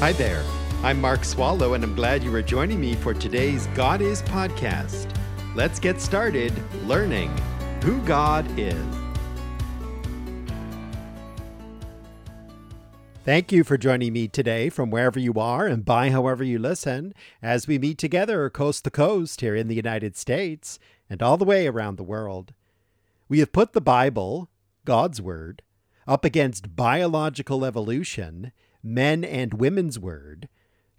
Hi there. I'm Mark Swallow, and I'm glad you are joining me for today's God Is podcast. Let's get started learning who God is. Thank you for joining me today from wherever you are and by however you listen as we meet together coast to coast here in the United States and all the way around the world. We have put the Bible, God's Word, up against biological evolution, men and women's Word,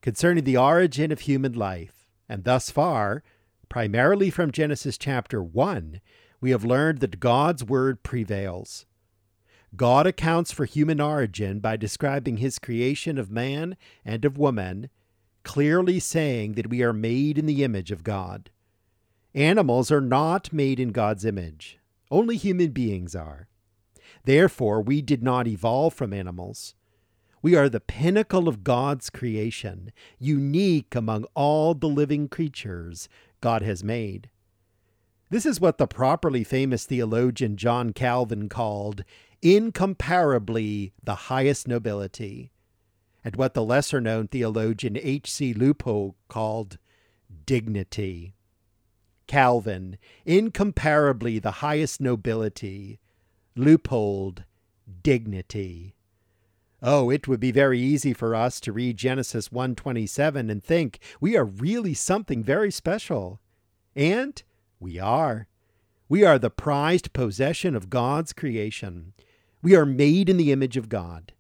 concerning the origin of human life, and thus far, primarily from Genesis chapter 1, we have learned that God's Word prevails. God accounts for human origin by describing his creation of man and of woman, clearly saying that we are made in the image of God. Animals are not made in God's image, only human beings are. Therefore, we did not evolve from animals. We are the pinnacle of God's creation, unique among all the living creatures God has made. This is what the properly famous theologian John Calvin called incomparably the highest nobility, and what the lesser known theologian H.C. Leupold called dignity. Calvin, incomparably the highest nobility, Leupold, dignity. Oh, it would be very easy for us to read Genesis 1:27 and think we are really something very special. And we are. We are the prized possession of God's creation. We are made in the image of God.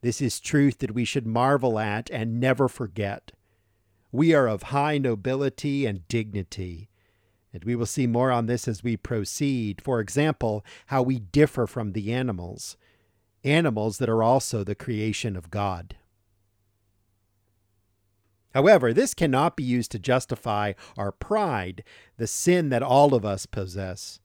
This is truth that we should marvel at and never forget. We are of high nobility and dignity. And we will see more on this as we proceed. For example, how we differ from the animals, animals that are also the creation of God. However, this cannot be used to justify our pride, the sin that all of us possess.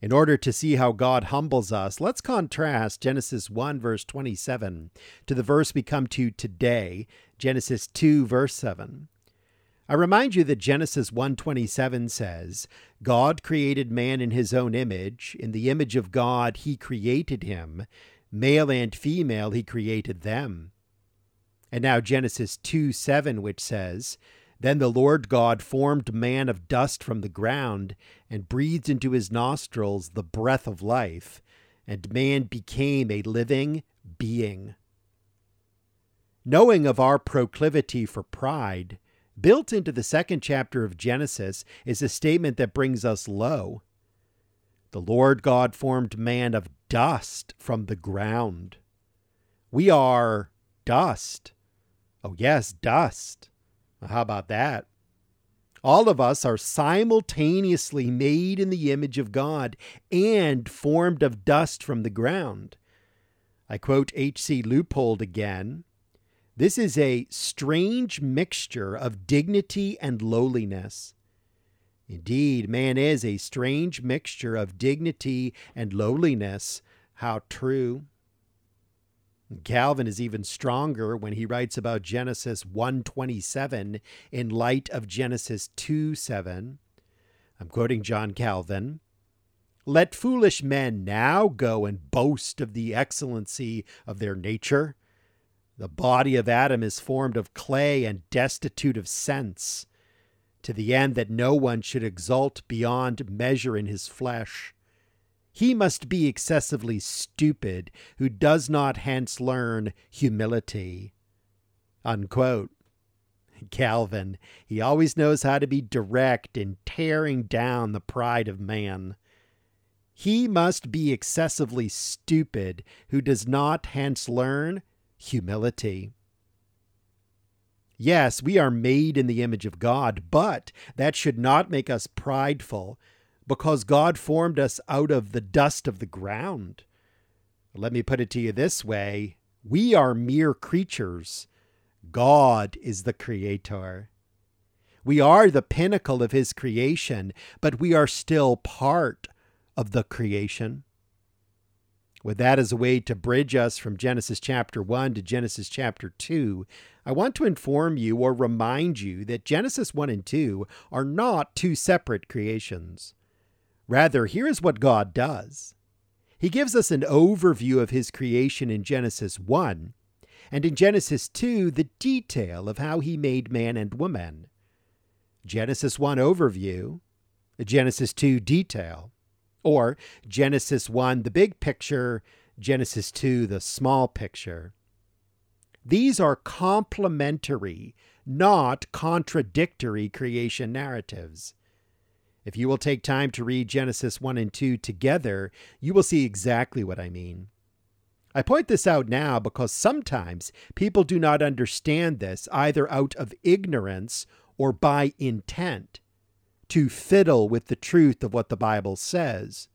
In order to see how God humbles us, let's contrast Genesis 1, verse 27, to the verse we come to today, Genesis 2, verse 7. I remind you that Genesis 1:27 says, God created man in his own image, in the image of God he created him, male and female he created them. And now Genesis 2 7, which says, Then the Lord God formed man of dust from the ground, and breathed into his nostrils the breath of life, and man became a living being. Knowing of our proclivity for pride, built into the second chapter of Genesis is a statement that brings us low. The Lord God formed man of dust from the ground. We are dust. Oh, yes, dust. How about that? All of us are simultaneously made in the image of God and formed of dust from the ground. I quote H.C. Leupold again. This is a strange mixture of dignity and lowliness. Indeed, man is a strange mixture of dignity and lowliness. How true. Calvin is even stronger when he writes about Genesis 1:27 in light of Genesis 2:7. I'm quoting John Calvin. Let foolish men now go and boast of the excellency of their nature. The body of Adam is formed of clay and destitute of sense, to the end that no one should exult beyond measure in his flesh. He must be excessively stupid who does not hence learn humility. Unquote. Calvin, he always knows how to be direct in tearing down the pride of man. He must be excessively stupid who does not hence learn humility. Yes, we are made in the image of God, but that should not make us prideful because God formed us out of the dust of the ground. Let me put it to you this way we are mere creatures. God is the creator. We are the pinnacle of his creation, but we are still part of the creation. With that as a way to bridge us from Genesis chapter 1 to Genesis chapter 2, I want to inform you or remind you that Genesis 1 and 2 are not two separate creations. Rather, here is what God does He gives us an overview of His creation in Genesis 1, and in Genesis 2, the detail of how he made man and woman. Genesis 1 overview, Genesis 2 detail, or Genesis 1 the big picture, Genesis 2 the small picture. These are complementary, not contradictory creation narratives. If you will take time to read Genesis 1 and 2 together, you will see exactly what I mean. I point this out now because sometimes people do not understand this either out of ignorance or by intent to fiddle with the truth of what the Bible says.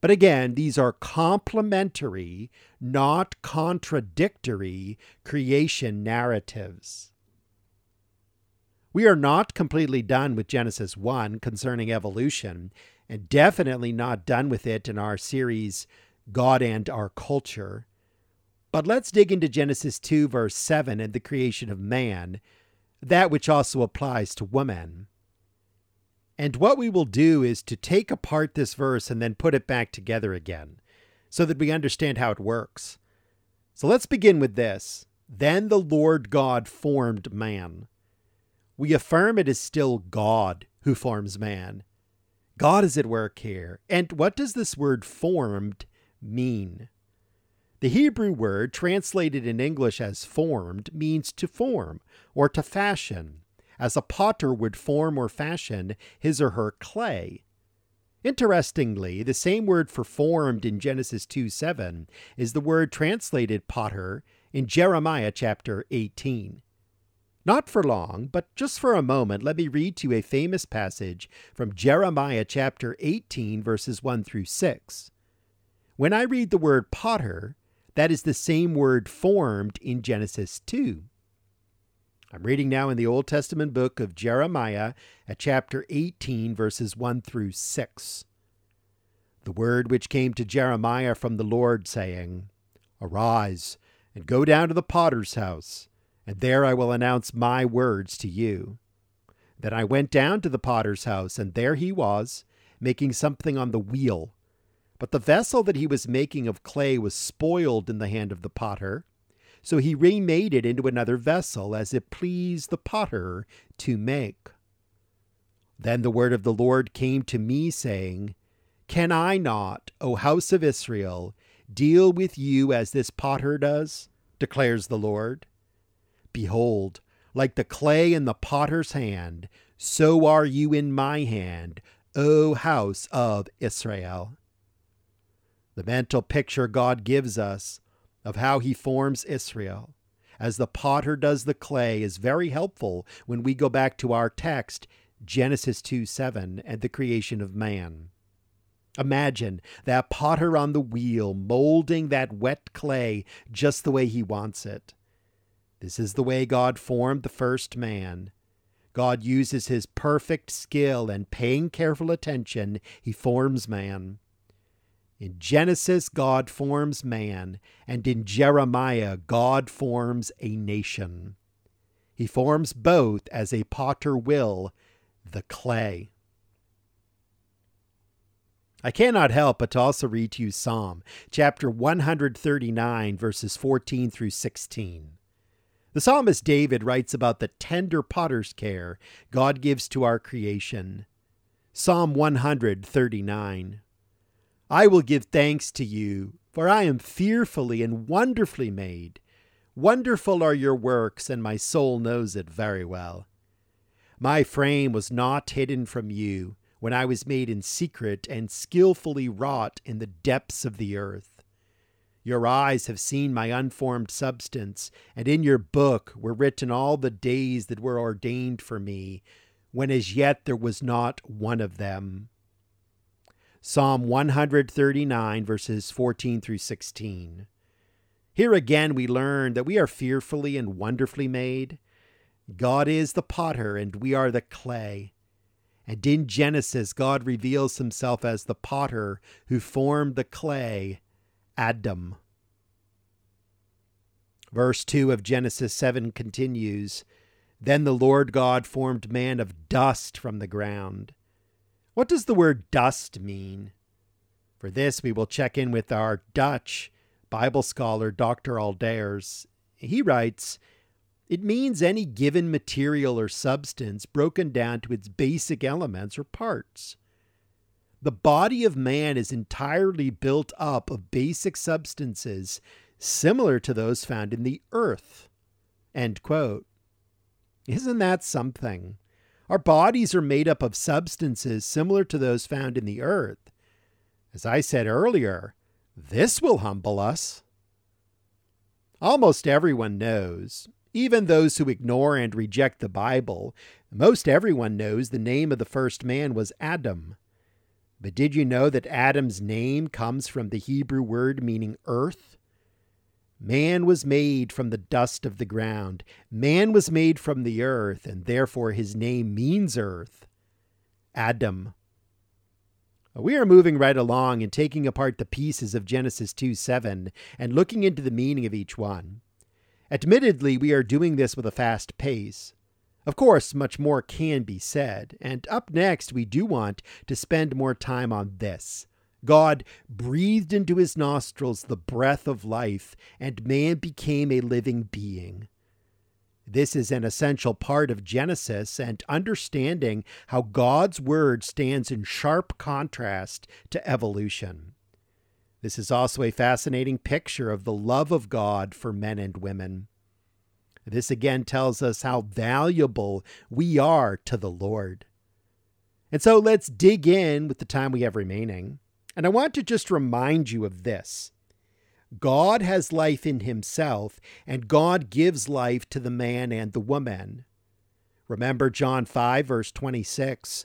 But again, these are complementary, not contradictory creation narratives. We are not completely done with Genesis 1 concerning evolution, and definitely not done with it in our series, God and Our Culture. But let's dig into Genesis 2, verse 7, and the creation of man, that which also applies to woman. And what we will do is to take apart this verse and then put it back together again so that we understand how it works. So let's begin with this. Then the Lord God formed man. We affirm it is still God who forms man. God is at work here. And what does this word formed mean? The Hebrew word, translated in English as formed, means to form or to fashion as a potter would form or fashion his or her clay. Interestingly, the same word for formed in Genesis 2 7 is the word translated potter in Jeremiah chapter 18. Not for long, but just for a moment, let me read to you a famous passage from Jeremiah chapter 18, verses 1 through 6. When I read the word potter, that is the same word formed in Genesis 2. I'm reading now in the Old Testament book of Jeremiah at chapter 18, verses 1 through 6. The word which came to Jeremiah from the Lord, saying, Arise and go down to the potter's house, and there I will announce my words to you. Then I went down to the potter's house, and there he was, making something on the wheel. But the vessel that he was making of clay was spoiled in the hand of the potter so he remade it into another vessel, as it pleased the potter to make. Then the word of the Lord came to me, saying, Can I not, O house of Israel, deal with you as this potter does? declares the Lord. Behold, like the clay in the potter's hand, so are you in my hand, O house of Israel. The mental picture God gives us of how he forms Israel, as the potter does the clay, is very helpful when we go back to our text, Genesis 2 7, and the creation of man. Imagine that potter on the wheel molding that wet clay just the way he wants it. This is the way God formed the first man. God uses his perfect skill and paying careful attention, he forms man. In Genesis, God forms man, and in Jeremiah, God forms a nation. He forms both as a potter will the clay. I cannot help but to also read to you Psalm chapter 139, verses 14 through 16. The psalmist David writes about the tender potter's care God gives to our creation. Psalm 139 I will give thanks to you, for I am fearfully and wonderfully made. Wonderful are your works, and my soul knows it very well. My frame was not hidden from you when I was made in secret and skilfully wrought in the depths of the earth. Your eyes have seen my unformed substance, and in your book were written all the days that were ordained for me, when as yet there was not one of them. Psalm 139, verses 14 through 16. Here again, we learn that we are fearfully and wonderfully made. God is the potter, and we are the clay. And in Genesis, God reveals himself as the potter who formed the clay, Adam. Verse 2 of Genesis 7 continues Then the Lord God formed man of dust from the ground what does the word dust mean? For this, we will check in with our Dutch Bible scholar, Dr. Aalders, He writes, it means any given material or substance broken down to its basic elements or parts. The body of man is entirely built up of basic substances similar to those found in the earth. End quote. Isn't that something? Our bodies are made up of substances similar to those found in the earth. As I said earlier, this will humble us. Almost everyone knows, even those who ignore and reject the Bible, most everyone knows the name of the first man was Adam. But did you know that Adam's name comes from the Hebrew word meaning earth? Man was made from the dust of the ground. Man was made from the earth, and therefore his name means earth. Adam. We are moving right along and taking apart the pieces of Genesis 2 7 and looking into the meaning of each one. Admittedly, we are doing this with a fast pace. Of course, much more can be said, and up next, we do want to spend more time on this. God breathed into his nostrils the breath of life, and man became a living being. This is an essential part of Genesis and understanding how God's Word stands in sharp contrast to evolution. This is also a fascinating picture of the love of God for men and women. This again tells us how valuable we are to the Lord. And so let's dig in with the time we have remaining. And I want to just remind you of this God has life in himself, and God gives life to the man and the woman. Remember John 5, verse 26.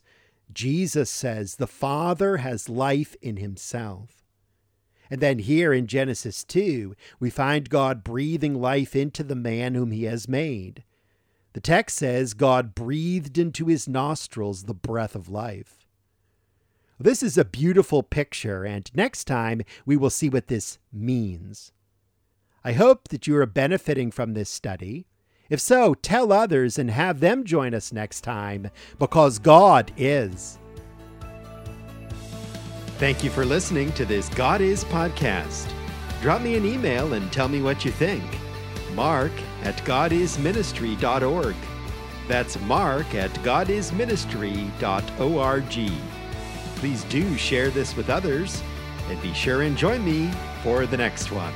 Jesus says, The Father has life in himself. And then here in Genesis 2, we find God breathing life into the man whom he has made. The text says God breathed into his nostrils the breath of life. This is a beautiful picture, and next time we will see what this means. I hope that you are benefiting from this study. If so, tell others and have them join us next time, because God is. Thank you for listening to this God Is podcast. Drop me an email and tell me what you think. Mark at godisministry.org. That's mark at godisministry.org. Please do share this with others and be sure and join me for the next one.